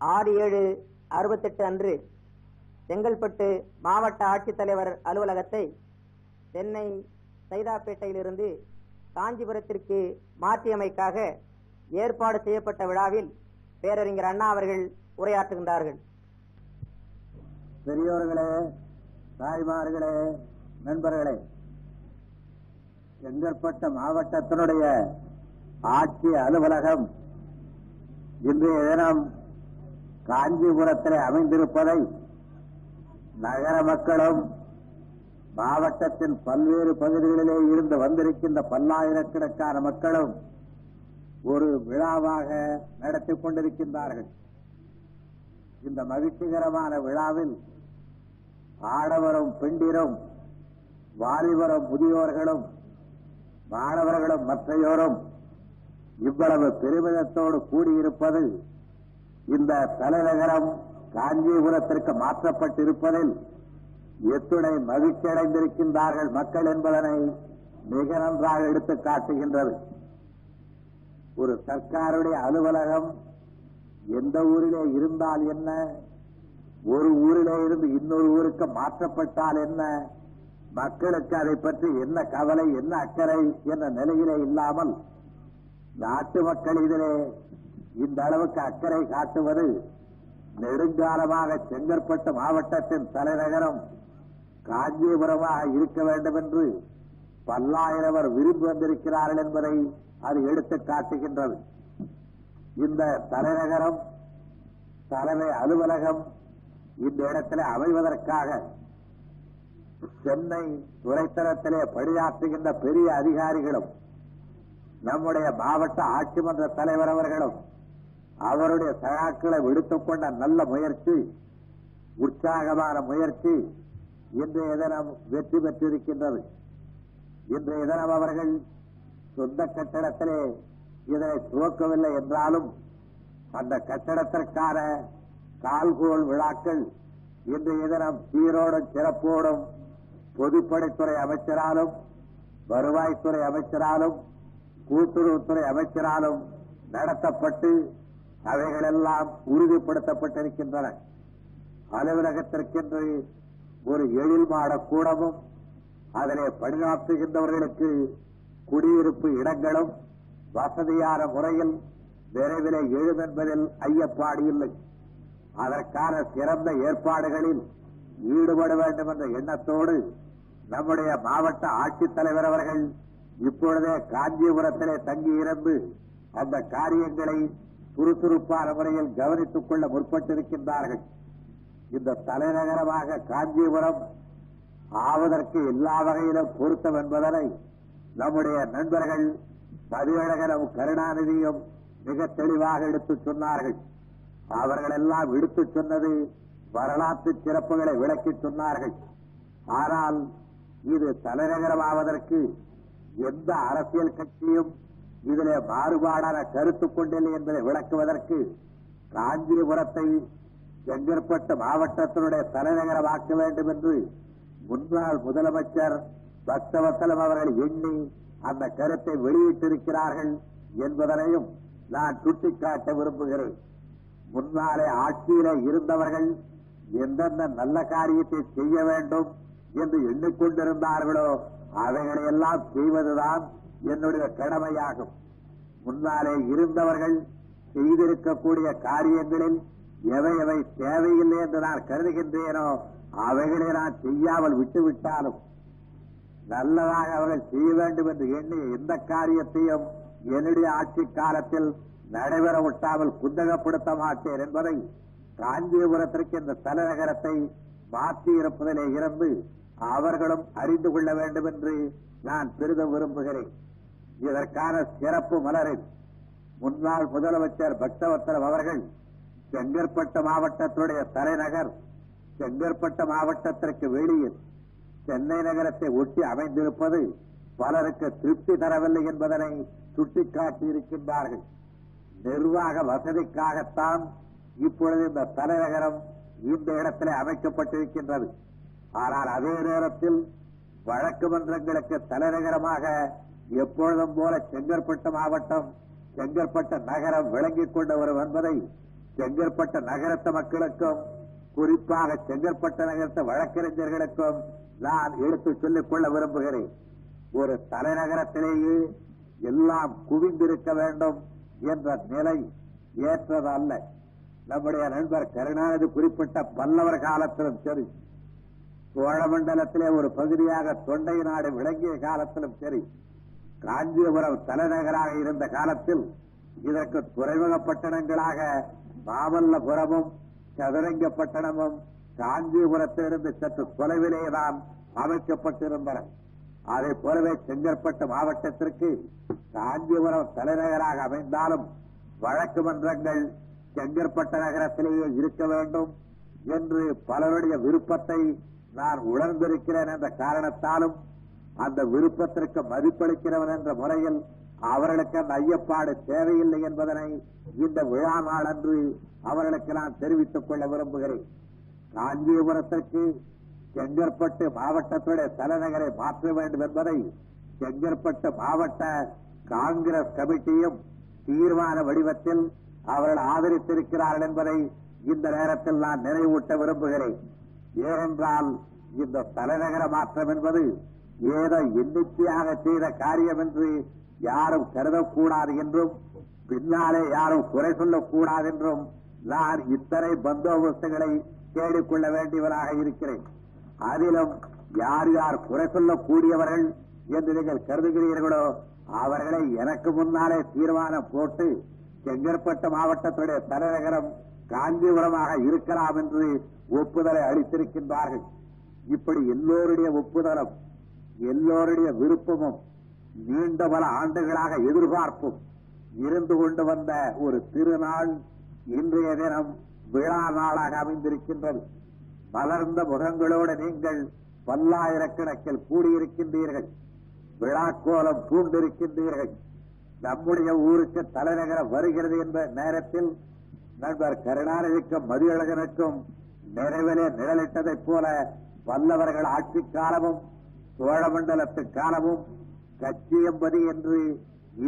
ஆறு ஏழு அறுபத்தெட்டு அன்று செங்கல்பட்டு மாவட்ட ஆட்சித்தலைவர் அலுவலகத்தை சென்னை சைதாப்பேட்டையிலிருந்து காஞ்சிபுரத்திற்கு மாற்றியமைக்காக ஏற்பாடு செய்யப்பட்ட விழாவில் பேரறிஞர் அண்ணா அவர்கள் உரையாற்றுகின்றார்கள். பெரியோர்களே தாய்மார்களே நண்பர்களே செங்கற்பட்ட மாவட்டத்தினுடைய ஆட்சி அலுவலகம் இன்றைய தினம் காஞ்சிபுரத்தில் அமைந்திருப்பதை நகர மக்களும் மாவட்டத்தின் பல்வேறு பகுதிகளிலே இருந்து வந்திருக்கின்ற பல்லாயிரக்கணக்கான மக்களும் ஒரு விழாவாக நடத்தி கொண்டிருக்கின்றார்கள். இந்த மகிழ்ச்சிகரமான விழாவில் ஆடவரும் பெண்டிரும் வாலிபரும் முதியோர்களும் மாணவர்களும் மற்றையோரும் இவ்வளவு பெருமிதத்தோடு கூடியிருப்பது இந்த தலைநகரம் காஞ்சிபுரத்திற்கு மாற்றப்பட்டிருப்பதில் எத்துணை மகிழ்ச்சியடைந்திருக்கின்றார்கள் மக்கள் என்பதனை மிக நன்றாக எடுத்து காட்டுகின்றது. ஒரு சர்க்காருடைய அலுவலகம் எந்த ஊரிலே இருந்தால் என்ன? ஒரு ஊரிலே இருந்து இன்னொரு ஊருக்கு மாற்றப்பட்டால் என்ன? மக்களுக்கு அதை பற்றி என்ன கவலை என்ன அக்கறை என்ற நிலையிலே இல்லாமல் நாட்டு மக்கள் இதிலே இந்த அளவுக்கு அக்கறை காட்டுவது நெடுங்காலமாக செங்கற்பட்டு மாவட்டத்தின் தலைநகரம் காஞ்சிபுரமாக இருக்க வேண்டும் என்று பல்லாயிரவர் விரும்பி வந்திருக்கிறார்கள் என்பதை அது எடுத்து காட்டுகின்றது. இந்த தலைநகரம் தலைமை அலுவலகம் இந்த இடத்திலே அமைவதற்காக சென்னை துறைத்தரத்திலே பணியாற்றுகின்ற பெரிய அதிகாரிகளும் நம்முடைய மாவட்ட ஆட்சிமன்ற தலைவர் அவர்களும் அவருடைய சகாக்களை விடுத்துக்கொண்ட நல்ல முயற்சி உற்சாகமான முயற்சி இன்றைய தினம் வெற்றி பெற்றிருக்கின்றது. இன்றைய தினம் அவர்கள் சொந்த கட்டடத்திலே இதனை துவக்கவில்லை என்றாலும் அந்த கட்டடத்திற்கான கால்கோல் விழாக்கள் இன்றைய தினம் சீரோடும் சிறப்போடும் பொதுப்படைத்துறை அமைச்சராலும் வருவாய்த்துறை அமைச்சராலும் கூட்டுறவுத்துறை அமைச்சராலும் நடத்தப்பட்டு அவைகளெல்லாம் உறுதிப்படுத்தப்பட்டிருக்கின்றன. அலுவலகத்திற்கென்று ஒரு எழில் மாட கூடமும் அதிலே பணியாற்றுகின்றவர்களுக்கு குடியிருப்பு இடங்களும் வசதியான முறையில் விரைவிலே எழும் என்பதில் ஐயப்பாடு இல்லை. அதற்கான சிறந்த ஏற்பாடுகளில் ஈடுபட வேண்டும் என்ற எண்ணத்தோடு நம்முடைய மாவட்ட ஆட்சித்தலைவர் அவர்கள் இப்பொழுதே காஞ்சிபுரத்திலே தங்கியிருந்து அந்த காரியங்களை சுறுசுறுப்பான முறையில் கவனித்துக் கொள்ள முற்பட்டிருக்கின்றார்கள். இந்த தலைநகரமாக காஞ்சிபுரம் ஆவதற்கு எல்லா வகையிலும் பொருத்தம் என்பதனை நம்முடைய நண்பர்கள் பதிவழகனும் கருணாநிதியும் மிக தெளிவாக எடுத்துச் சொன்னார்கள். அவர்கள் எல்லாம் எடுத்துச் சொன்னது வரலாற்று சிறப்புகளை விளக்கிச் சொன்னார்கள். ஆனால் இது தலைநகரமாவதற்கு எந்த அரசியல் கட்சியும் இதிலே மாறுபாடான கருத்து கொண்டில்லை என்பதை விளக்குவதற்கு காஞ்சிபுரத்தை செங்கற்பட்டு மாவட்டத்தினுடைய தலைநகரமாக்க வேண்டும் என்று முன்னாள் முதலமைச்சர் பக்தவத்தலம் அவர்கள் எண்ணி அந்த கருத்தை வெளியிட்டிருக்கிறார்கள் என்பதனையும் நான் சுட்டிக்காட்ட விரும்புகிறேன். முன்னாலே ஆட்சியில இருந்தவர்கள் எந்தெந்த நல்ல காரியத்தை செய்ய வேண்டும் என்று எண்ணிக்கொண்டிருந்தார்களோ அவைகளையெல்லாம் செய்வதுதான் என்னுடைய கடமையாகும். முன்னாலே இருந்தவர்கள் செய்திருக்கக்கூடிய காரியங்களில் எவை எவை தேவையில்லை என்று நான் கருதுகின்றேனோ அவைகளை நான் செய்யாமல் விட்டுவிட்டாலும் நல்லதாக அவர்கள் செய்ய வேண்டும் என்று எண்ணி எந்த காரியத்தையும் என்னுடைய ஆட்சி காலத்தில் நடைபெற விட்டாமல் குந்தகப்படுத்த மாட்டேன் என்பதை காஞ்சிபுரத்திற்கு இந்த தலைநகரத்தை மாற்றி இருப்பதிலே இருந்து அவர்களும் அறிந்து கொள்ள வேண்டும் என்று நான் பெரிதும் விரும்புகிறேன். இதற்கான சிறப்பு மலரில் முன்னாள் முதலமைச்சர் பக்தவத்தலம் அவர்கள் செங்கற்பட்டு மாவட்டத்துடைய தலைநகர் செங்கற்பட்டு மாவட்டத்திற்கு வெளியில் சென்னை நகரத்தை ஒட்டி அமைந்திருப்பது பலருக்கு திருப்தி தரவில்லை என்பதனை சுட்டிக்காட்டியிருக்கின்றார்கள். நிர்வாக வசதிக்காகத்தான் இப்பொழுது இந்த தலைநகரம் இந்த இடத்திலே அமைக்கப்பட்டிருக்கின்றது. ஆனால் அதே நேரத்தில் வழக்கு மன்றங்களுக்கு தலைநகரமாக எப்பொழுதும் போல செங்கற்பட்டு மாவட்டம் செங்கற்பட்ட நகரம் விளங்கிக் கொண்டு வரும் என்பதை செங்கற்பட்ட நகரத்து மக்களுக்கும் குறிப்பாக செங்கற்பட்ட நகரத்து வழக்கறிஞர்களுக்கும் நான் எடுத்து சொல்லிக் கொள்ள விரும்புகிறேன். ஒரு தலைநகரத்திலேயே எல்லாம் குவிந்திருக்க வேண்டும் என்ற நிலை ஏற்றதல்ல. நம்முடைய நண்பர் கருணாநிதி குறிப்பிட்ட பல்லவர் காலத்திலும் சரி சோழமண்டலத்திலே ஒரு பகுதியாக தொண்டை நாடு விளங்கிய காலத்திலும் சரி காஞ்சிபுரம் தலைநகராக இருந்த காலத்தில் இதற்கு துறைமுக பட்டணங்களாக மாமல்லபுரமும் சதுரங்கப்பட்டணமும் காஞ்சிபுரத்திலிருந்து சற்று தொலைவிலேதான் அமைக்கப்பட்டிருந்தன. அதை போலவே செங்கற்பட்டு மாவட்டத்திற்கு காஞ்சிபுரம் தலைநகராக அமைந்தாலும் வழக்கு மன்றங்கள் செங்கற்பட்ட நகரத்திலேயே இருக்க வேண்டும் என்று பலருடைய விருப்பத்தை நான் உணர்ந்திருக்கிறேன் என்ற காரணத்தாலும் அந்த விருப்பத்திற்கு மதிப்பளிக்கிறவன் என்ற முறையில் அவர்களுக்கு அந்த ஐயப்பாடு தேவையில்லை என்பதனை இந்த விழா நாளன்று அவர்களுக்கு நான் தெரிவித்துக் கொள்ள விரும்புகிறேன். காஞ்சிபுரத்திற்கு செங்கற்பட்டு மாவட்டத்துடைய தலைநகரை மாற்ற வேண்டும் என்பதை செங்கற்பட்டு மாவட்ட காங்கிரஸ் கமிட்டியும் தீர்மான வடிவத்தில் அவர்கள் ஆதரித்திருக்கிறார்கள் என்பதை இந்த நேரத்தில் நான் நினைவூட்ட விரும்புகிறேன். ஏனென்றால் இந்த தலைநகர மாற்றம் என்பது ஏதோ எண்ணிக்கையாக செய்த காரியம் என்று யாரும் கருதக்கூடாது என்றும் பின்னாலே யாரும் குறை சொல்லக்கூடாது என்றும் நான் இத்தனை பந்தோபஸ்துகளை தேடிக்கொள்ள வேண்டியவராக இருக்கிறேன். அதிலும் யார் யார் குறை சொல்லக்கூடியவர்கள் என்று நீங்கள் கருதுகிறீர்களோ அவர்களை எனக்கு முன்னாலே தீர்மானம் போட்டு செங்கற்பட்டு மாவட்டத்துடைய தலைநகரம் காஞ்சிபுரமாக இருக்கலாம் என்று ஒப்புதலை அளித்திருக்கின்றார்கள். இப்படி எல்லோருடைய ஒப்புதலும் எல்லோருடைய விருப்பமும் நீண்ட பல ஆண்டுகளாக எதிர்பார்ப்பும் இருந்து கொண்டு வந்த ஒரு திருநாள் இன்றைய தினம் விழா நாளாக அமைந்திருக்கின்றது. மலர்ந்த முகங்களோடு நீங்கள் பல்லாயிரக்கணக்கில் கூடியிருக்கின்றீர்கள். விழாக்கோலம் பூண்டிருக்கின்றீர்கள் நம்முடைய ஊருக்கு தலைநகரம் வருகிறது என்ற நேரத்தில் நண்பர் கருணாநிதிக்கும் மதியழகனுக்கும் நிறைவிலே நிழலிட்டதைப் போல வல்லவர்கள் ஆட்சி காலமும் சோழமண்டலத்து காலமும் கச்சியம்பதி என்று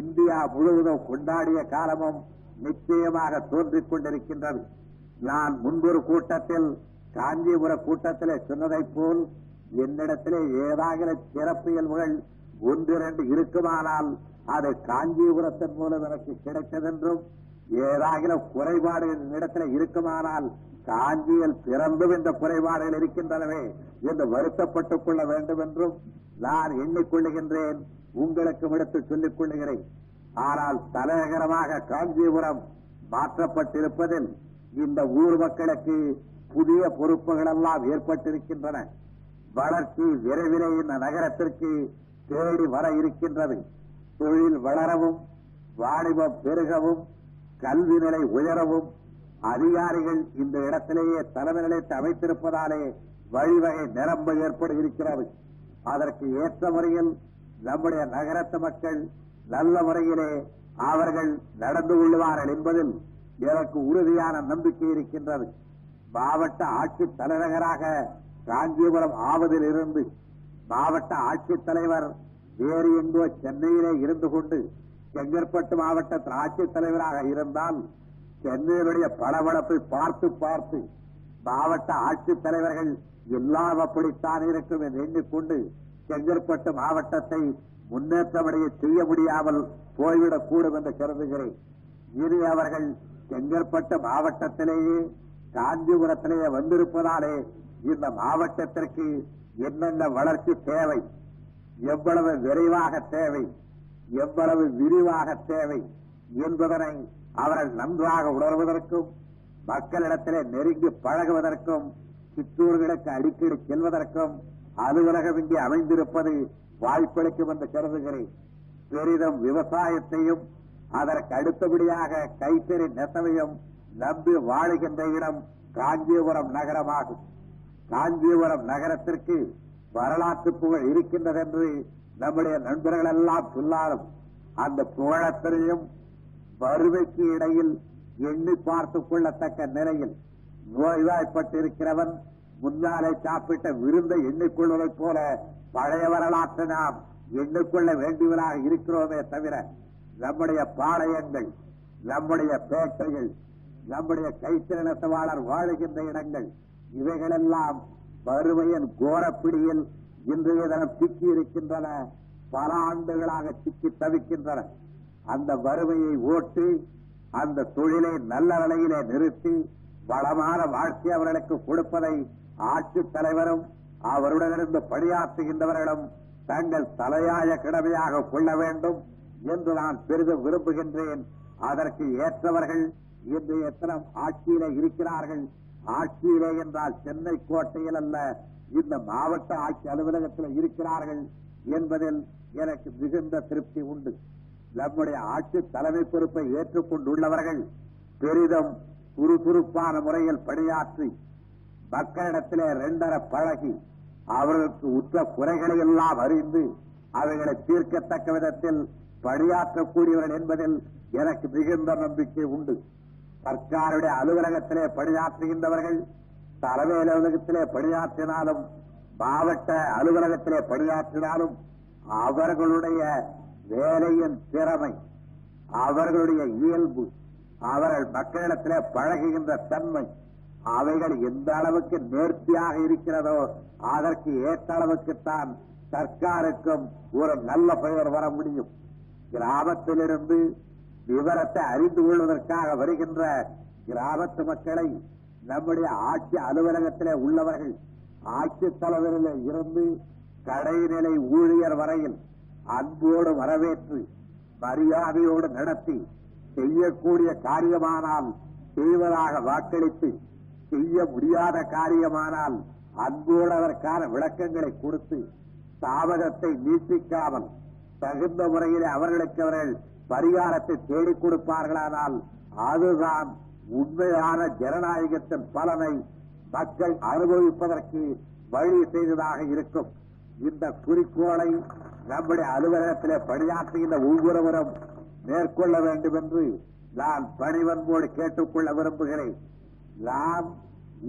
இந்தியா முழுவதும் கொண்டாடிய காலமும் நிச்சயமாக தோன்றிக் கொண்டிருக்கின்றது. நான் முன்பொரு கூட்டத்தில் காஞ்சிபுர கூட்டத்திலே சொன்னதைப் போல் என்னிடத்திலே ஏதாவது ஒன்று ஒன்றிரண்டு இருக்குமானால் அது காஞ்சிபுரத்தின் மூலம் எனக்கு கிடைத்ததென்றும் ஏதாகிற குறைபாடு என்னிடத்தில் இருக்குமானால் காஞ்சியில் பிறந்தும் இந்த குறைபாடுகள் இருக்கின்றனவே என்று வருத்தப்பட்டுக் கொள்ள வேண்டும் என்றும் நான் எண்ணிக்கொள்ளுகின்றேன். உங்களுக்கும் எடுத்து சொல்லிக் கொள்ளுகிறேன். ஆனால் தலைநகரமாக காஞ்சிபுரம் மாற்றப்பட்டிருப்பதில் இந்த ஊர் மக்களுக்கு புதிய பொறுப்புகள் எல்லாம் ஏற்பட்டிருக்கின்றன. வளர்ச்சி விரைவிலே இந்த நகரத்திற்கு தேடி வர இருக்கின்றது. தொழில் வளரவும் வாணிபம் பெருகவும் கல்வி நிலை உயரவும் அதிகாரிகள் இந்த இடத்திலேயே தலைமை நிலையத்தை அமைத்திருப்பதாலே வழிவகை நிரம்ப ஏற்பட இருக்கிறது அதற்கு ஏற்ற முறையில் நம்முடைய நகரத்து மக்கள் நல்ல முறையிலே அவர்கள் நடந்து கொள்வார்கள் என்பதில் எனக்கு உறுதியான நம்பிக்கை இருக்கின்றது. மாவட்ட ஆட்சி தலைநகராக காஞ்சிபுரம் ஆவதில் இருந்து மாவட்ட ஆட்சித்தலைவர் வேறு எங்கோ சென்னையிலே இருந்து கொண்டு செங்கற்பட்டு மாவட்டத்தில் ஆட்சித் தலைவராக இருந்தால் சென்னையினுடைய பளபளப்பை பார்த்து பார்த்து மாவட்ட ஆட்சித் தலைவர்கள் எல்லாம் அப்படித்தான் இருக்கும் என்று எண்ணிக்கொண்டு செங்கற்பட்டு மாவட்டத்தை முன்னேற்றமடைய செய்ய முடியாமல் போய்விடக்கூடும் என்று கருதுகிறேன். இனி அவர்கள் செங்கற்பட்டு மாவட்டத்திலேயே காஞ்சிபுரத்திலேயே வந்திருப்பதாலே இந்த மாவட்டத்திற்கு என்னென்ன வளர்ச்சி தேவை எவ்வளவு விரைவாக தேவை எவ்வளவு விரிவாக தேவை என்பதனை அவர்கள் நன்றாக உணர்வதற்கும் மக்களிடத்திலே நெருங்கி பழகுவதற்கும் சிற்றூர்களுக்கு அடிக்கடி செல்வதற்கும் அலுவலகம் இங்கே அமைந்திருப்பது வாய்ப்பளிக்கும் என்று கருதுகிறேன் பெரிதும் விவசாயத்தையும் அதற்கு அடுத்தபடியாக கைத்தறி நெசவையும் நம்பி வாழுகின்ற இடம் காஞ்சிபுரம் நகரமாகும். காஞ்சிபுரம் நகரத்திற்கு வரலாற்று புகழ் இருக்கின்றது என்று நம்முடைய நண்பர்கள் எல்லாம் சொல்லாலும் அந்த புகழத்தினையும் வறுமைக்கு இடையில் எண்ணி பார்த்துக் கொள்ளத்தக்க நிலையில் நோய்வாய்ப்பட்டிருக்கிறவன் முன்னாலே சாப்பிட்ட விருந்தை எண்ணிக்கொள்வதைப் போல பழைய வரலாற்றை நாம் எண்ணிக்கொள்ள வேண்டியவராக இருக்கிறோமே தவிர நம்முடைய பாளையங்கள் நம்முடைய பேட்டைகள் நம்முடைய கைத்திறனத்தவாளர் வாழுகின்ற இடங்கள் இவைகளெல்லாம் வறுமையின் கோரப்பிடியில் இன்றைய தினம் சிக்கி இருக்கின்றன பல ஆண்டுகளாக சிக்கி தவிக்கின்றன. அந்த வறுமையை ஓட்டி அந்த தொழிலை நல்ல நிலையிலே நிறுத்தி வளமான வாழ்க்கை அவர்களுக்கு கொடுப்பதை ஆட்சித் தலைவரும் அவருடனிருந்து பணியாற்றுகின்றவர்களும் தங்கள் தலையாய கடமையாக கொள்ள வேண்டும் என்று நான் பெரிதும் விரும்புகின்றேன். அதற்கு ஏற்றவர்கள் இன்று எத்தனை ஆட்சியிலே இருக்கிறார்கள். ஆட்சியிலே என்றால் சென்னை கோட்டையில் அல்ல இந்த மாவட்ட ஆட்சி அலுவலகத்தில் இருக்கிறார்கள் என்பதில் எனக்கு மிகுந்த திருப்தி உண்டு. நம்முடைய ஆட்சி தலைமை பொறுப்பை ஏற்றுக்கொண்டுள்ளவர்கள் பெரிதும் சுறுசுறுப்பான முறையில் பணியாற்றி மக்களிடத்திலே ரெண்டர பழகி அவர்களுக்கு உற்ற குறைகளை எல்லாம் அறிந்து அவைகளை தீர்க்கத்தக்க விதத்தில் பணியாற்றக்கூடியவர்கள் என்பதில் எனக்கு மிகுந்த நம்பிக்கை உண்டு. சர்க்காருடைய அலுவலகத்திலே பணியாற்றுகின்றவர்கள் தலைமை அலுவலகத்திலே பணியாற்றினாலும் மாவட்ட அலுவலகத்திலே பணியாற்றினாலும் அவர்களுடைய வேலையின் திறமை அவர்களுடைய இயல்பு அவர்கள் மக்களிடத்தில் பழகுகின்ற தன்மை அவைகள் எந்த அளவுக்கு நேர்த்தியாக இருக்கிறதோ அதற்கு ஏற்ற அளவுக்குத்தான் சர்க்காருக்கும் ஒரு நல்ல பெயர் வர முடியும். கிராமத்திலிருந்து விவரத்தை அறிந்து கொள்வதற்காக வருகின்ற கிராமத்து மக்களை நம்முடைய ஆட்சி அலுவலகத்திலே உள்ளவர்கள் ஆட்சித் தலைவரில் இருந்து கடைநிலை ஊழியர் வரையில் அன்போடு வரவேற்று மரியாதையோடு நடத்தி செய்யக்கூடிய காரியமானால் செய்வதாக வாக்களித்து செய்ய முடியாத காரியமானால் அன்போடு அதற்கான விளக்கங்களை கொடுத்து தாமதத்தை நீட்டிக்காமல் தகுந்த முறையில் அவர்களுக்கு அவர்கள் பரிகாரத்தை தேடிக் கொடுப்பார்களானால் அதுதான் உண்மையான ஜனநாயகத்தின் பலனை மக்கள் அனுபவிப்பதற்கு வழி செய்ததாக இருக்கும். இந்த குறிக்கோளை நம்முடைய அலுவலகத்திலே பணியாற்றுகின்ற ஒவ்வொருவரும் மேற்கொள்ள வேண்டும் என்று நான் பணிவன்போடு கேட்டுக்கொள்ள விரும்புகிறேன். நான்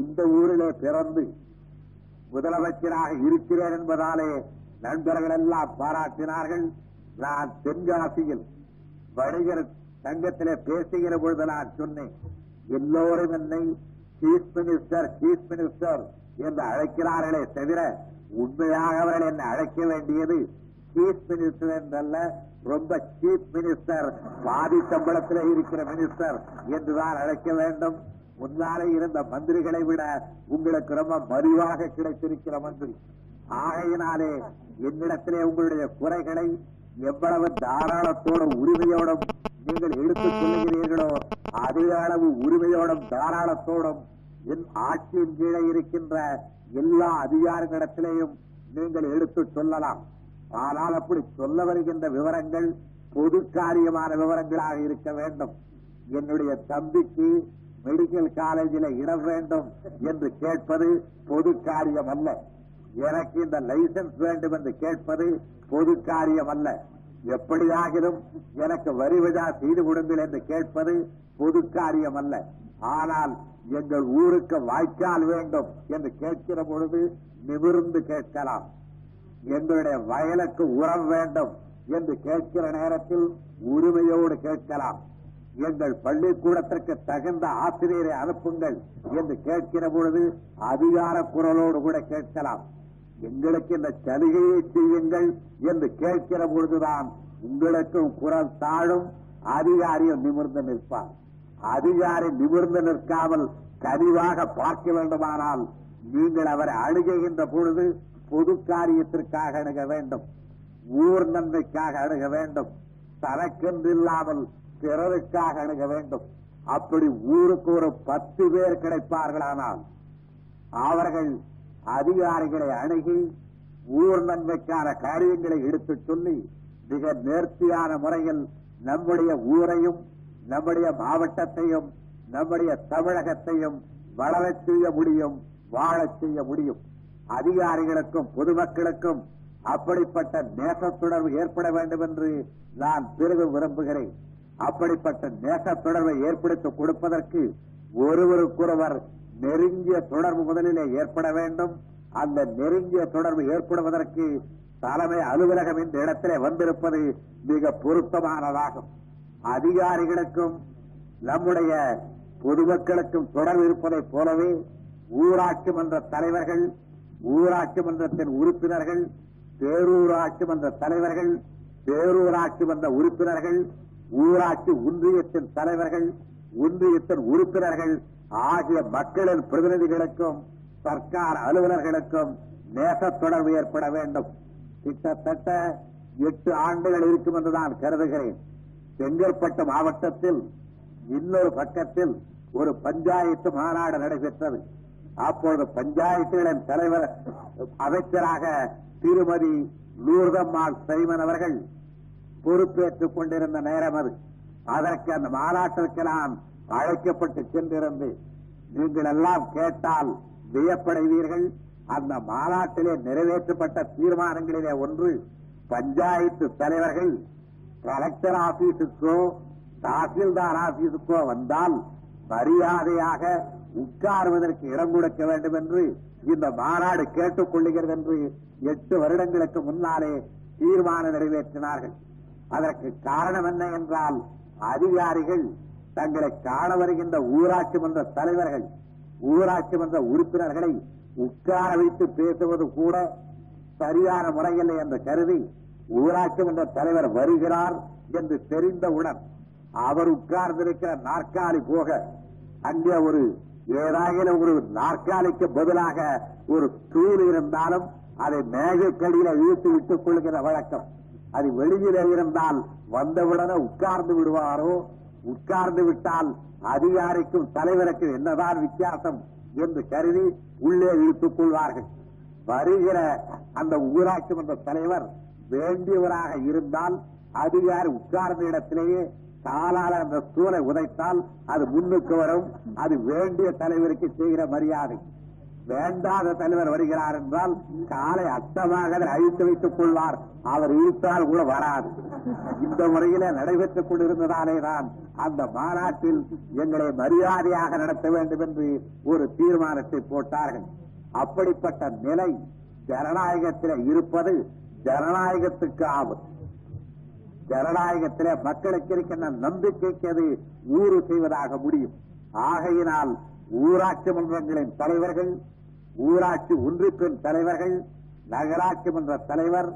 இந்த ஊரிலே பிறந்து முதலமைச்சராக இருக்கிறேன் என்பதாலே நண்பர்கள் எல்லாம் பாராட்டினார்கள். நான் தென்காசியில் வணிகர் சங்கத்திலே பேசுகிற பொழுது நான் சொன்னேன் எல்லோரும் என்னை சீஃப் மினிஸ்டர் சீஃப் மினிஸ்டர் என்று அழைக்கிறார்களே தவிர உண்மையாக அவர்கள் என்னை அழைக்க வேண்டியது சீஃப் மினிஸ்டர் என்றல்ல ரொம்ப சீஃப் மினிஸ்டர் பாதி சம்பளத்தில் இருக்கிற மினிஸ்டர் என்றுதான் அழைக்க வேண்டும். முன்னாலே இருந்த மந்திரிகளை விட உங்களுக்கு ரொம்ப மறிவாக கிடைத்திருக்கிற மந்திரி. ஆகையினாலே என்னிடத்திலே உங்களுடைய குறைகளை எவ்வளவு தாராளத்தோட உரிமையோடும் நீங்கள் எடுத்துக் கொள்ளுகிறீர்களோ அதே அளவு உரிமையோடும் தாராளத்தோடும் என் ஆட்சியின் கீழே இருக்கின்ற எல்லா அதிகாரங்களிடத்திலேயும் நீங்கள் எடுத்துச் சொல்லலாம். ஆனால் அப்படி சொல்ல வருகின்ற விவரங்கள் பொது காரியமான விவரங்களாக இருக்க வேண்டும். என்னுடைய தம்பிக்கு மெடிக்கல் காலேஜில் இடம் வேண்டும் என்று கேட்பது பொது காரியம் அல்ல. எனக்கு இந்த லைசன்ஸ் வேண்டும் என்று கேட்பது பொது காரியம் அல்ல. எப்படியாகிலும் எனக்கு வரி விழா செய்து கொடுங்கள் என்று கேட்பது பொது காரியம் அல்ல. ஆனால் எங்கள் ஊருக்கு வாய்க்கால் வேண்டும் என்று கேட்கிற பொழுது நிமிர்ந்து கேட்கலாம். எங்களுடைய வயலுக்கு உரம் வேண்டும் என்று கேட்கிற நேரத்தில் உரிமையோடு கேட்கலாம். எங்கள் பள்ளிக்கூடத்திற்கு தகுந்த ஆசிரியரை அனுப்புங்கள் என்று கேட்கிற பொழுது அதிகார குரலோடு கூட கேட்கலாம். எங்களுக்கு இந்த சலுகையை செய்யுங்கள் என்று கேட்கிற பொழுதுதான் உங்களுக்கும் குரல் தாழும் அதிகாரியும் நிமிர்ந்து நிற்பார். அதிகாரி நிமிர்ந்து நிற்காமல் கனிவாக பார்க்க வேண்டுமானால் நீங்கள் அவரை அணுகுகின்ற பொழுது பொது காரியத்திற்காக அணுக வேண்டும். ஊர் நன்மைக்காக அணுக வேண்டும். தனக்கென்றில்லாமல் பிறருக்காக அணுக வேண்டும். அப்படி ஊருக்கு ஒரு பத்து பேர் கிடைப்பார்களானால் அவர்கள் அதிகாரிகளை அணுகி ஊர் நன்மைக்கான காரியங்களை எடுத்துச் சொல்லி மிக நேர்த்தியான முறையில் நம்முடைய ஊரையும் நம்முடைய மாவட்டத்தையும் நம்முடைய தமிழகத்தையும் வளரச் செய்ய முடியும் வாழச் செய்ய முடியும். அதிகாரிகளுக்கும் பொதுமக்களுக்கும் அப்படிப்பட்ட நேசத்துணர்வு ஏற்பட வேண்டும் என்று நான் பெரிதும் விரும்புகிறேன். அப்படிப்பட்ட நேசத் தொடர்பை ஏற்படுத்திக் கொடுப்பதற்கு ஒருவருக்கொருவர் நெருங்கிய தொடர்பு முதலிலே ஏற்பட வேண்டும். அந்த நெருங்கிய தொடர்பு ஏற்படுவதற்கு தலைமை அலுவலகம் இந்த இடத்திலே வந்திருப்பது மிக பொருத்தமானதாகும். அதிகாரிகளுக்கும் நம்முடைய பொதுமக்களுக்கும் தொடர்பு இருப்பதைப் போலவே ஊராட்சி மன்ற தலைவர்கள் ஊராட்சி மன்றத்தின் உறுப்பினர்கள் பேரூராட்சி மன்ற தலைவர்கள் பேரூராட்சி மன்ற உறுப்பினர்கள் ஊராட்சி ஒன்றியத்தின் தலைவர்கள் ஒன்றியத்தின் உறுப்பினர்கள் ஆகிய மக்களின் பிரதிநிதிகளுக்கும் சர்க்கார் அலுவலர்களுக்கும் நேச தொடர்பு ஏற்பட வேண்டும். கிட்டத்தட்ட எட்டு ஆண்டுகள் இருக்கும் என்று நான் கருதுகிறேன். செங்கல்பட்டு மாவட்டத்தில் இன்னொரு பக்கத்தில் ஒரு பஞ்சாயத்து மாநாடு நடைபெற்றது. அப்பொழுது பஞ்சாயத்துகளின் தலைவர் அமைச்சராக திருமதி லூர்தம்மாள் சைமன் அவர்கள் பொறுப்பேற்றுக் கொண்டிருந்த நேரம் அது. அதற்கு அந்த மாநாட்டிற்கு நான் அழைக்கப்பட்டு சென்றிருந்து நீங்கள் எல்லாம் கேட்டால் வியப்படைவீர்கள். அந்த மாநாட்டிலே நிறைவேற்றப்பட்ட தீர்மானங்களிலே ஒன்று பஞ்சாயத்து தலைவர்கள் கலெக்டர் ஆபீஸுக்கோ தாசில்தார் ஆபீஸுக்கோ வந்தால் மரியாதையாக உட்காருவதற்கு இடம் கொடுக்க வேண்டும் என்று இந்த மாநாடு கேட்டுக் கொள்ளுகிறது என்று எட்டு வருடங்களுக்கு முன்னாலே தீர்மானம் நிறைவேற்றினார்கள். அதற்கு காரணம் என்ன என்றால் அதிகாரிகள் தங்களை காண வருகின்ற ஊராட்சி மன்ற தலைவர்கள் ஊராட்சி மன்ற உறுப்பினர்களை உட்கார வைத்து பேசுவது கூட சரியான முறையில்லை என்று கருதி ஊராட்சி மன்ற தலைவர் வருகிறார் என்று தெரிந்தவுடன் அவர் உட்கார்ந்திருக்கிற நாற்காலி போக அங்கே ஒரு ஏதாயிலும் ஒரு நாற்காலிக்கு பதிலாக ஒரு தூள் இருந்தாலும் அதை மேகக்கடியில வீழ்த்து விட்டுக் கொள்கிற வழக்கம். அது வெளியில இருந்தால் வந்தவுடனே உட்கார்ந்து விடுவாரோ? உட்கார்ந்து விட்டால் அதிகாரிக்கும் தலைவருக்கும் என்னதான் வித்தியாசம் என்று கருதி உள்ளே இழுத்துக் கொள்வார்கள். வருகிற அந்த ஊராட்சி மன்ற தலைவர் வேண்டியவராக இருந்தால் அதிகாரி உட்கார்ந்த இடத்திலேயே காலால அந்த சூளை உதைத்தால் அது முன்னுக்கு வரும். அது வேண்டிய தலைவருக்கு செய்கிற மரியாதை. வேண்டாத தலைவர் வருகிறார் என்றால் காலை அட்டமாக அதை அழித்து வைத்துக் கொள்வார். அவர் இழுத்தால் கூட வராது. இந்த முறையில நடைபெற்றுக் கொண்டிருந்ததாலே தான் அந்த மாநாட்டில் எங்களை மரியாதையாக நடத்த வேண்டும் என்று ஒரு தீர்மானத்தை போட்டார்கள். அப்படிப்பட்ட நிலை ஜனநாயகத்திலே இருப்பது ஜனநாயகத்துக்கு ஆபத்து. ஜனநாயகத்திலே மக்களுக்கு இருக்கின்ற நம்பிக்கைக்கு அது ஊறு செய்வதாக முடியும். ஆகையினால் ஊராட்சி மன்றங்களின் தலைவர்கள் ஊராட்சி ஒன்றிப்பின் தலைவர்கள் நகராட்சி மன்ற தலைவர்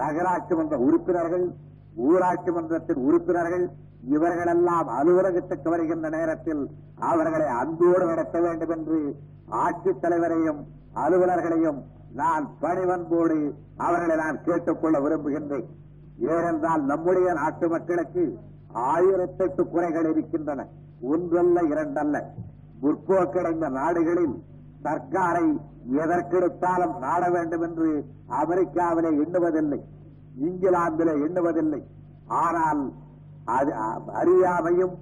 நகராட்சி மன்ற உறுப்பினர்கள் ஊராட்சி மன்றத்தின் உறுப்பினர்கள் இவர்களெல்லாம் அலுவலகத்துக்கு வருகின்ற நேரத்தில் அவர்களை அன்போடு நடத்த வேண்டும் என்று ஆட்சித் தலைவரையும் அலுவலர்களையும் நான் பணிவன்போடு அவர்களை நான் கேட்டுக்கொள்ள விரும்புகின்றேன். ஏனென்றால் நம்முடைய நாட்டு மக்களுக்கு ஆயிரத்தெட்டு குறைகள் இருக்கின்றன. ஒன்றல்ல இரண்டல்ல. முற்போக்கடைந்த நாடுகளில் சர்க்காரை எதற்கெடுத்தாலும் நாட வேண்டும் என்று அமெரிக்காவிலே எண்ணுவதில்லை. இங்கிலாந்திலே எண்ணுவதில்லை. ஆனால் அது அறியாமையும்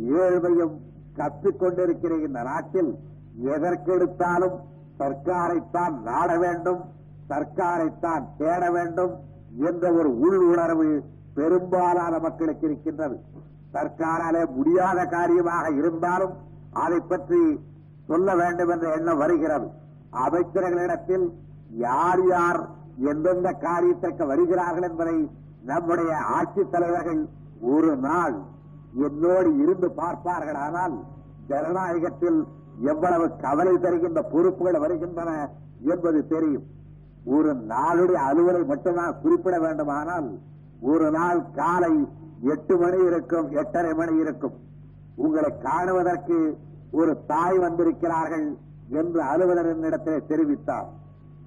ஏழ்மையும் கற்றுக்கொண்டிருக்கிற இந்த நாட்டில் எதற்கெடுத்தாலும் சர்க்காரைத்தான் நாட வேண்டும் சர்க்காரைத்தான் தேட வேண்டும் என்ற ஒரு உள் உணர்வு பெரும்பாலான மக்களுக்கு இருக்கின்றது. சர்க்காராலே முடியாத காரியமாக இருந்தாலும் அதை பற்றி சொல்ல வேண்டும் என்ற எண்ணம் வருகிறது. அமைச்சர்களிடத்தில் யார் யார் எந்தெந்த காரியத்திற்கு வருகிறார்கள் என்பதை நம்முடைய ஆட்சித் தலைவர்கள் ஒரு நாள் என்னோடு இருந்து பார்ப்பார்கள். ஆனால் ஜனநாயகத்தில் எவ்வளவு கவலை தருகின்ற பொறுப்புகள் வருகின்றன என்பது தெரியும். ஒரு நாளுடைய அலுவலை மட்டும்தான் குறிப்பிட வேண்டுமானால் ஒரு நாள் காலை எட்டு மணி இருக்கும் எட்டரை மணி இருக்கும். உங்களை காணுவதற்கு ஒரு தாய் வந்திருக்கிறார்கள் என்று அலுவலரின் இடத்திலே தெரிவித்தார்.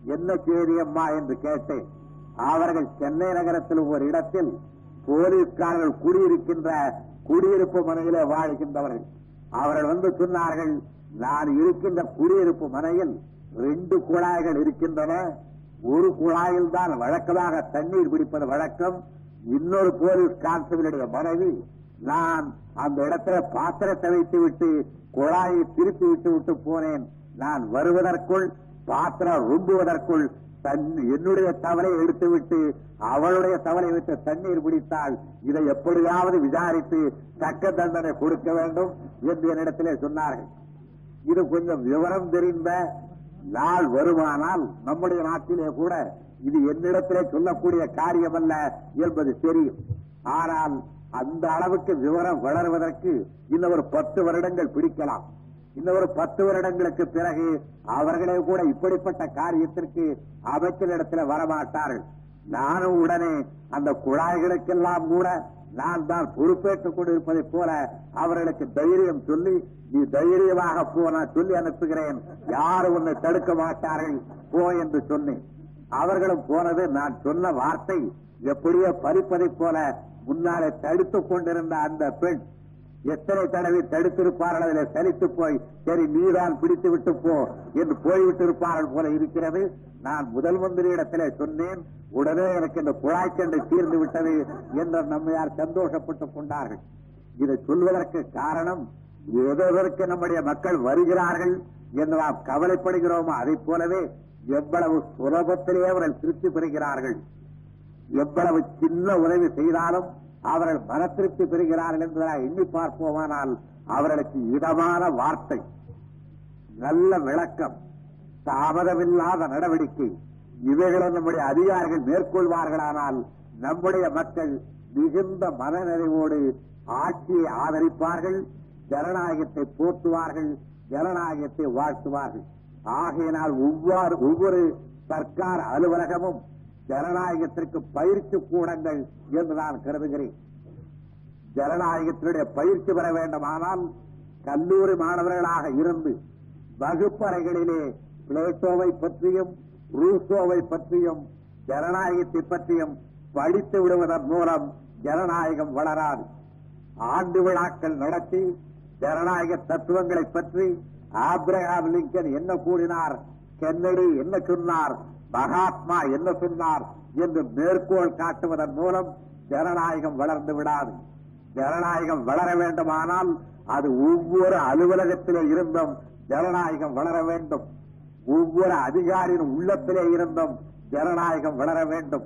என்ன செய்தி அம்மா என்று கேட்டேன். அவர்கள் சென்னை நகரத்தில் ஒரு இடத்தில் போலீஸ்காரர்கள் குடியிருக்கின்ற குடியிருப்பு மனையிலே வாழ்கின்றவர்கள். அவர்கள் வந்து சொன்னார்கள் நான் இருக்கின்ற குடியிருப்பு மனையில் ரெண்டு குழாய்கள் இருக்கின்றன. ஒரு குழாயில் தான் வழக்கமாக தண்ணீர் பிடிப்பது வழக்கம். இன்னொரு போலீஸ் கான்ஸ்டபிளுடைய மனைவி நான் அந்த இடத்துல பாத்திரத்தை வைத்து விட்டு குழாயை திருப்பி விட்டு விட்டு போனேன். நான் வருவதற்குள் பாத்திரம் ரொம்புவதற்குள் தன் என்னுடைய தவறை எடுத்துவிட்டு அவளுடைய தவறை விட்டு தண்ணீர் பிடித்தால் இதை எப்படியாவது விசாரித்து தக்க தண்டனை கொடுக்க வேண்டும் என்று என்னிடத்திலே சொன்னார்கள். இது கொஞ்சம் விவரம் தெரிந்த நாள் வருமானால் நம்முடைய நாட்டிலே கூட இது என்னிடத்திலே சொல்லக்கூடிய காரியம் அல்ல என்பது தெரியும். ஆனால் அந்த அளவுக்கு விவரம் வளர்வதற்கு இன்னும் ஒரு பத்து வருடங்கள் பிடிக்கலாம். இன்னும் ஒரு பத்து வருடங்களுக்கு பிறகு அவர்களே கூட இப்படிப்பட்ட காரியத்திற்கு அமைச்சரிடத்தில் வரமாட்டார்கள். நானும் உடனே அந்த குழாய்களுக்கெல்லாம் கூட நான் தான் பொறுப்பேற்றுக் கொண்டிருப்பதைப் போல அவர்களுக்கு தைரியம் சொல்லி நீ தைரியமாக போ நான் சொல்லி அனுப்புகிறேன். யாரும் உன்னை தடுக்க மாட்டார்கள்? போ என்று சொன்னேன் அவர்களும் போனது நான் சொன்ன வார்த்தை எப்படியோ பறிப்பதைப் போல முன்னாலே தடுத்துக் கொண்டிருந்த அந்த பெண் எத்தனை தடவை தடுத்திருப்பார்கள் அதில் சலித்து போய் சரி நீதான் பிடித்து விட்டு போ என்று போய்விட்டு இருப்பார்கள் போல இருக்கிறது. நான் முதல் மந்திரியிடத்திலே சொன்னேன் உடனே எனக்கு இந்த குழாய்ச்சண்டை தீர்ந்து விட்டது என்று நம்மையார் சந்தோஷப்பட்டுக் கொண்டார்கள். இதை சொல்வதற்கு காரணம் எதற்கு நம்முடைய மக்கள் வருகிறார்கள் என்று நாம் கவலைப்படுகிறோமோ? அதைப் போலவே எவ்வளவு சுலபத்திலே அவர்கள் திருப்தி பெறுகிறார்கள். எவ்வளவு சின்ன உதவி செய்தாலும் அவர்கள் மனத்திற்கு திருப்தி பெறுகிறார்கள் என்பதை எண்ணி பார்ப்போமானால் அவர்களுக்கு இதமான வார்த்தை. நல்ல விளக்கம் தாமதமில்லாத நடவடிக்கை. இவைகளை நம்முடைய அதிகாரிகள் மேற்கொள்வார்களானால் நம்முடைய மக்கள் மிகுந்த மனநிறைவோடு ஆட்சியை ஆதரிப்பார்கள் ஜனநாயகத்தை போற்றுவார்கள் ஜனநாயகத்தை வாழ்த்துவார்கள். ஆகையினால் ஒவ்வொரு ஒவ்வொரு சர்க்கார் அலுவலகமும் ஜனநாயகத்திற்கு பயிற்சி கூடங்கள் என்று நான் கருதுகிறேன். ஜனநாயகத்தினுடைய பயிற்சி பெற வேண்டுமானால் கல்லூரி மாணவர்களாக இருந்து வகுப்பறைகளிலே பிளேட்டோவை பற்றியும் ரூசோவை பற்றியும் ஜனநாயகத்தை பற்றியும் படித்து விடுவதன் மூலம் ஜனநாயகம் வளராது. ஆண்டு விழாக்கள் நடத்தி ஜனநாயக தத்துவங்களை பற்றி ஆப்ரஹாம் லிங்கன் என்ன கூறினார்? கென்னடி என்ன சொன்னார்? மகாத்மா என்ன சொன்னார் என்று மேற்கோள் காட்டுவதன் மூலம் ஜனநாயகம் வளர்ந்து விடாது. ஜனநாயகம் வளர வேண்டுமானால் அது ஒவ்வொரு அலுவலகத்திலே இருந்தும் ஜனநாயகம் வளர வேண்டும். ஒவ்வொரு அதிகாரியின் உள்ளத்திலே இருந்தும் ஜனநாயகம் வளர வேண்டும்.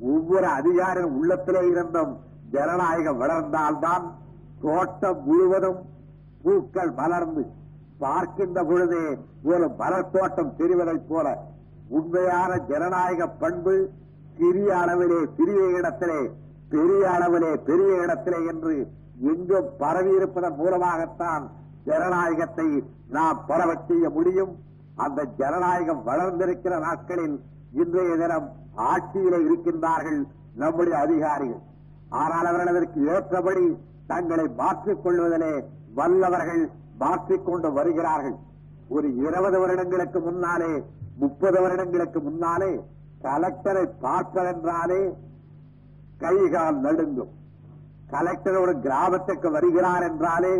ஒவ்வொரு அதிகாரியின் உள்ளத்திலே இருந்தும் ஜனநாயகம் வளர்ந்தால்தான் தோட்டம் முழுவதும் பூக்கள் மலர்ந்து பார்க்கின்ற பொழுதே ஒரு மலர் தோட்டம் தெரிவதைப் போல உண்மையான ஜனநாயக பண்பு சிறிய அளவிலே சிறிய இடத்திலே பெரிய அளவிலே பெரிய இடத்திலே என்று எங்கும் பரவியிருப்பதன் மூலமாகத்தான் ஜனநாயகத்தை நாம் பரவச் செய்ய முடியும். அந்த ஜனநாயகம் வளர்ந்திருக்கிற நாட்களில் இன்றைய தினம் ஆட்சியிலே இருக்கின்றார்கள் நம்முடைய அதிகாரிகள். ஆனால் அவர்களதற்கு ஏற்றபடி தங்களை மாற்றிக் கொள்வதிலே வல்லவர்கள் மாற்றிக்கொண்டு வருகிறார்கள். ஒரு இருபது வருடங்களுக்கு முன்னாலே முப்பது வருடங்களுக்கு முன்னாலே கலெக்டரை பார்ப்பதென்றாலே கைகால் நடுங்கும். கலெக்டர் ஒரு கிராமத்துக்கு வருகிறார் என்றாலே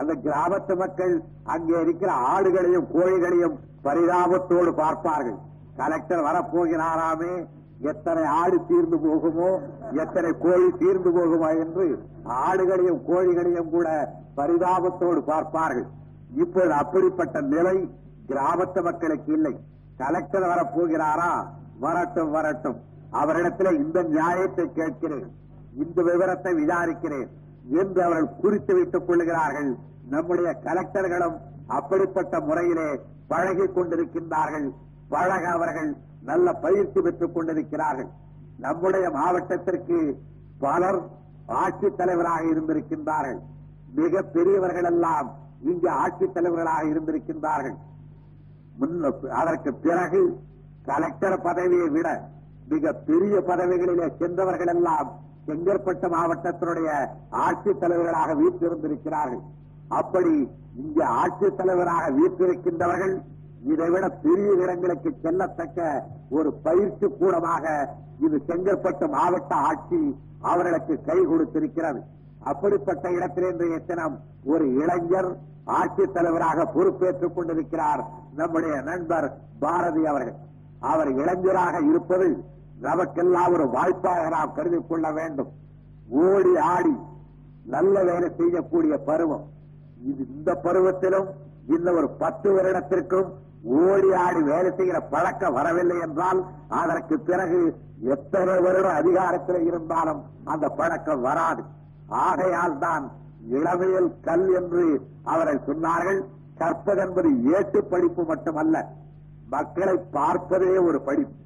அந்த கிராமத்து மக்கள் அங்கே இருக்கிற ஆடுகளையும் கோழிகளையும் பரிதாபத்தோடு பார்ப்பார்கள். கலெக்டர் வரப்போகிறாராமே எத்தனை ஆடு தீர்ந்து போகுமோ எத்தனை கோழி தீர்ந்து போகுமா என்று ஆடுகளையும் கோழிகளையும் கூட பரிதாபத்தோடு பார்ப்பார்கள். இப்பொழுது அப்படிப்பட்ட நிலை கிராமத்து மக்களுக்கு இல்லை. கலெக்டர் வரப்போகிறாரா? வரட்டும் வரட்டும். அவரிடத்தில் இந்த நியாயத்தை கேட்கிறேன். இந்த விவரத்தை விசாரிக்கிறேன் என்று அவர்கள் குறித்து வைத்துக் கொள்கிறார்கள் நம்முடைய கலெக்டர்களும் அப்படிப்பட்ட முறையிலே பழகிக் கொண்டிருக்கின்றார்கள். பழக அவர்கள் நல்ல பயிற்சி பெற்றுக் கொண்டிருக்கிறார்கள். நம்முடைய மாவட்டத்திற்கு பலர் ஆட்சித் தலைவராக இருந்திருக்கின்றார்கள். மிக பெரியவர்கள் எல்லாம் இங்கு ஆட்சித் தலைவர்களாக இருந்திருக்கின்றார்கள். முன்ன அதற்கு பிறகு கலெக்டர் பதவியை விட மிக பெரிய பதவிகளிலே சென்றவர்கள் எல்லாம் செங்கற்பட்டு மாவட்டத்தினுடைய ஆட்சித் தலைவர்களாக வீற்றிருந்திருக்கிறார்கள். அப்படி இங்கே ஆட்சித் தலைவராக வீற்றிருக்கின்றவர்கள் இதைவிட பெரிய இடங்களுக்கு செல்லத்தக்க ஒரு பயிற்சி கூடமாக இது செங்கற்பட்டு மாவட்ட ஆட்சி அவர்களுக்கு கை கொடுத்திருக்கிறது. அப்படிப்பட்ட இடத்தில் இன்றைய தினம் ஒரு இளைஞர் ஆட்சித் தலைவராக பொறுப்பேற்றுக் கொண்டிருக்கிறார் நம்முடைய நண்பர் பாரதி அவர்கள். அவர் இளைஞராக இருப்பது நமக்கெல்லாம் ஒரு வாய்ப்பாக நாம் கருதி கொள்ள வேண்டும். ஓடி ஆடி நல்ல வேலை செய்யக்கூடிய பருவம். இது இந்த பருவத்திலும் இந்த ஒரு பத்து வருடத்திற்கும் ஓடி ஆடி வேலை செய்கிற பழக்கம் வரவில்லை என்றால் அதற்கு பிறகு எத்தனை வருடம் அதிகாரத்தில் இருந்தாலும் அந்த பழக்கம் வராது. ஆகையால் தான் இளமையில் கல் என்று அவர்கள் சொன்னார்கள். கற்பது என்பது ஏட்டு படிப்பு மட்டுமல்ல மக்களை பார்ப்பதே ஒரு படிப்பு.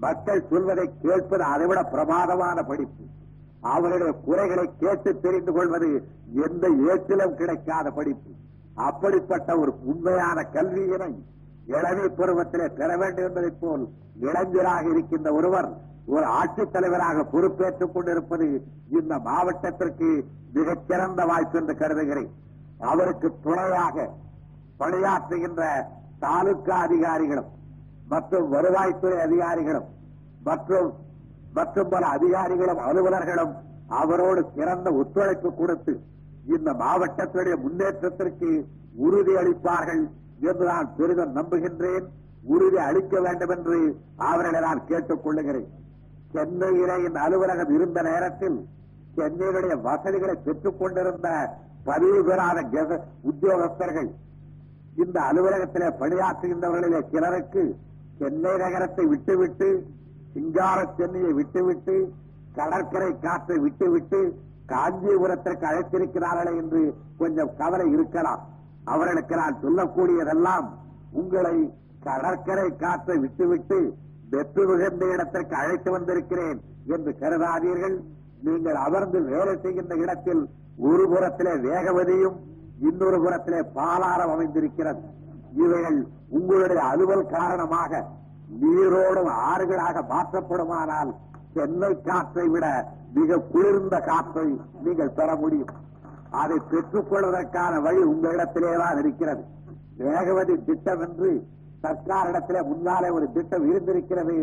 மக்கள் சொல்வதை கேட்பது அதைவிட பிரமாதமான படிப்பு. அவருடைய குறைகளை கேட்டு தெரிந்து கொள்வது எந்த ஏற்றிலும் கிடைக்காத படிப்பு. அப்படிப்பட்ட ஒரு உண்மையான கல்வியினை இளமை பருவத்திலே பெற வேண்டும் என்பதைப் போல் இளைஞராக இருக்கின்ற ஒருவர் ஒரு ஆட்சித் தலைவராக பொறுப்பேற்றுக் கொண்டிருப்பது இந்த மாவட்டத்திற்கு மிகச் சிறந்த வாய்ப்பு என்று கருதுகிறேன். அவருக்கு துணையாக பணியாற்றுகின்ற தாலுகா அதிகாரிகளும் மற்றும் வருவாய்த்துறை அதிகாரிகளும் மற்றும் மற்றும் பல அதிகாரிகளும் அலுவலர்களும் அவரோடு சிறந்த ஒத்துழைப்பு கொடுத்து இந்த மாவட்டத்தினுடைய முன்னேற்றத்திற்கு உறுதி அளிப்பார்கள் என்று நான் பெரிதும் நம்புகின்றேன். உறுதி அளிக்க வேண்டும் என்று அவர்களை நான் கேட்டுக் கொள்ளுகிறேன். சென்னையிலே இந்த அலுவலகம் இருந்த நேரத்தில் சென்னையுடைய வசதிகளை பெற்றுக் கொண்டிருந்த பதிவு பெறாத உத்தியோகஸ்தர்கள் இந்த அலுவலகத்திலே பணியாற்றுகின்றவர்களிலே சிலருக்கு சென்னை நகரத்தை விட்டுவிட்டு சிங்கார சென்னையை விட்டுவிட்டு கடற்கரை காற்றை விட்டுவிட்டு காஞ்சிபுரத்திற்கு அழைத்திருக்கிறார்களே என்று கொஞ்சம் கவலை இருக்கலாம். அவர்களுக்கு நான் சொல்லக்கூடியதெல்லாம் உங்களை கடற்கரை காற்றை விட்டுவிட்டு வெற்று மிகுந்த இடத்திற்கு அழைத்து வந்திருக்கிறேன் என்று கருதாதீர்கள். நீங்கள் அமர்ந்து வேலை செய்கின்ற இடத்தில் ஒரு புறத்திலே வேகவதியும் இன்னொரு புறத்திலே பாலாரம் அமைந்திருக்கிறது. இவைகள் உங்களுடைய அலுவல் காரணமாக நீரோடும் ஆறுகளாக மாற்றப்படுமானால் சென்னை காற்றை விட மிக குளிர்ந்த காற்றை நீங்கள் பெற முடியும். அதை பெற்றுக் கொள்வதற்கான வழி உங்களிடத்திலேதான் இருக்கிறது. வேகவதி திட்டம் என்று சர்க்காரிடத்திலே முன்னாலே ஒரு திட்டம் இருந்திருக்கிறது.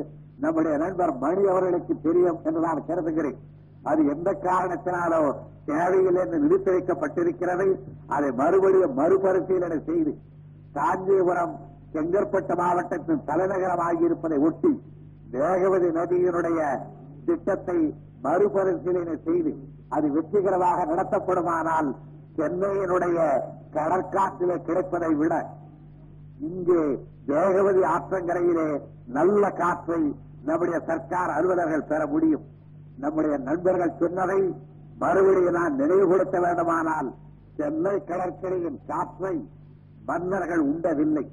நம்முடைய நண்பர் மணி அவர்களுக்கு தெரியும் என்று நான் கருதுகிறேன். அது எந்த காரணத்தினாலோ தேவையில் என்று நிறுத்தி வைக்கப்பட்டிருக்கிறது அதை மறுபடியும் மறுபரிசீலனை செய்து காஞ்சிபுரம் செங்கற்பட்டு மாவட்டத்தின் தலைநகரமாகி இருப்பதை ஒட்டி வேகவதி நதியினுடைய திட்டத்தை மறுபரிசீலனை செய்து அது வெற்றிகரமாக நடத்தப்படுமானால் சென்னையினுடைய கடற்காற்றிலே கிடைப்பதை விட இங்கே வேகவதி ஆற்றங்கரையிலே நல்ல காற்றை நம்முடைய சர்க்கார் அலுவலர்கள் பெற முடியும். நம்முடைய நண்பர்கள் சொன்னதை மறுபடியும் நான் நினைவுபடுத்த வேண்டுமானால் சென்னை கடற்கரையின் காற்றை மன்னர்கள் உண்டதில்லை.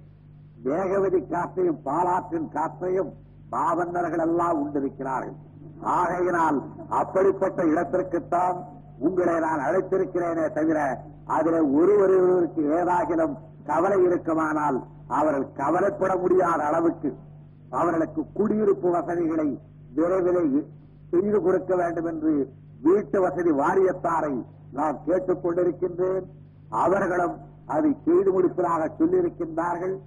வேகவதி காற்றையும் பாலாற்றின் காற்றையும் பாவன்னர்கள் எல்லாம் உண்டிருக்கிறார்கள். ஆகையினால் அப்படிப்பட்ட இடத்திற்குத்தான் உங்களை நான் அழைத்திருக்கிறேனே தவிர அதில் ஒருவருக்கு ஏதாகிலும் கவலை இருக்குமானால் அவர்கள் கவலைப்பட முடியாத அளவுக்கு அவர்களுக்கு குடியிருப்பு வசதிகளை விரைவில் செய்து கொடுக்க வேண்டும் என்று வீட்டு வசதி வாரியத்தாரை நான் கேட்டுக் கொண்டிருக்கின்றேன். அவர்களும் அதை செய்து முடிப்பதாக சொல்லியிருக்கின்றார்கள்.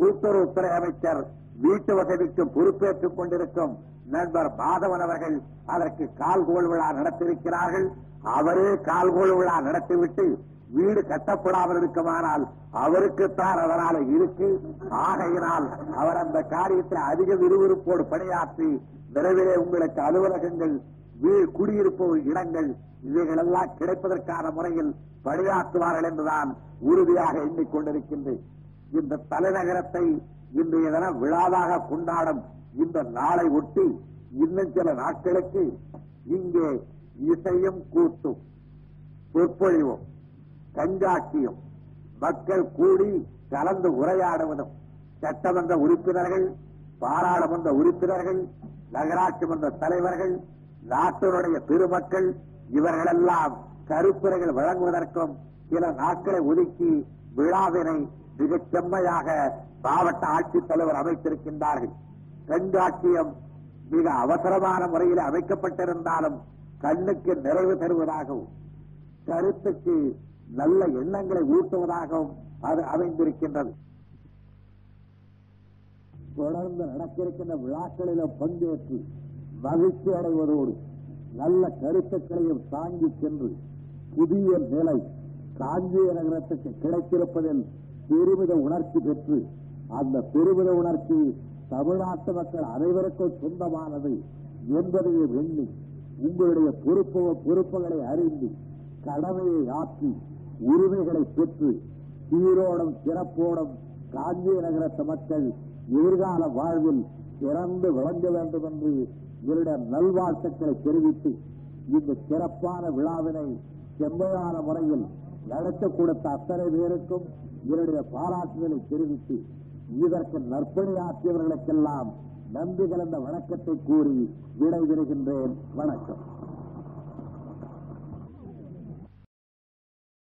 கூட்டுறவுத்துறை அமைச்சர் வீட்டு வசதிக்கு பொறுப்பேற்றுக் கொண்டிருக்கும் நண்பர் மாதவன் அவர்கள் அதற்கு கால்கோள் விழா நடத்தியிருக்கிறார்கள். அவரே கால்கோள் விழா நடத்திவிட்டு வீடு கட்டப்படாமல் இருக்குமானால் அவருக்குத்தான் அதனால இருக்கு ஆகையினால் அவர் அந்த காரியத்தை அதிக விறுவிறுப்போடு பணியாற்றி விரைவிலே உங்களுக்கு அலுவலகங்கள் வீ- குடியிருப்பு இடங்கள் இவைகளெல்லாம் கிடைப்பதற்கான முறையில் பணியாற்றுவார்கள் என்றுதான் உறுதியாக எண்ணிக்கொண்டிருக்கின்றேன். இந்த தலைநகரத்தை இன்றைய தினம் விழாவாக கொண்டாடும் இந்த நாளை ஒட்டி இன்னும் சில நாட்களுக்கு இங்கே இசையும் கூத்தும் சொற்பொழிவும். கண்காட்சியும் மக்கள் கூடி கலந்து உரையாடுவதும் சட்டமன்ற உறுப்பினர்கள் பாராளுமன்ற உறுப்பினர்கள் நகராட்சி மன்ற தலைவர்கள் நாட்டினுடைய பெருமக்கள் இவர்களெல்லாம் கருத்துரைகள் வழங்குவதற்கும் சில நாட்களை ஒதுக்கி விழாவினை மிகச் செம்மையாக மாவட்ட ஆட்சித்தலைவர் அமைத்திருக்கின்றார்கள். கண்காட்சியம் மிக அவசரமான முறையில் அமைக்கப்பட்டிருந்தாலும் கண்ணுக்கு நிறைவு தருவதாகவும் கருத்துக்கு நல்ல எண்ணங்களை ஊட்டுவதாகவும் அது அமைந்திருக்கின்றது. தொடர்ந்து நடக்கிருக்கின்ற விழாக்களில பங்கேற்று மகிழ்ச்சி அடைவதோடு நல்ல கருத்துக்களையும் தாங்கி சென்று புதிய நிலை காஞ்சிய நகரத்துக்கு கிடைத்திருப்பதில் பெருமித உணர்ச்சி பெற்று அந்த பெருமித உணர்ச்சி தமிழ்நாட்டு மக்கள் அனைவருக்கும் சொந்தமானது என்பதையும் எண்ணி உங்களுடைய பொறுப்பு பொறுப்புகளை அறிந்து கடமையை ஆற்றி உரிமைகளை பெற்று சீரோடும் சிறப்போடும் காஞ்சிய நகரத்து மக்கள் எதிர்கால வாழ்வில் சிறந்து விளங்க வேண்டும் என்று இவருடைய நல்வாழ்த்துக்களை தெரிவித்து இந்த சிறப்பான விழாவினை செம்மையான முறையில் நடத்த கொடுத்த அத்தனை பேருக்கும் இவருடைய பாராட்டுதலை தெரிவித்து இதற்கு நற்பணியாற்றியவர்களுக்கெல்லாம் நன்றி கலந்த வணக்கத்தை கூறி விடைபெறுகின்றேன். வணக்கம்.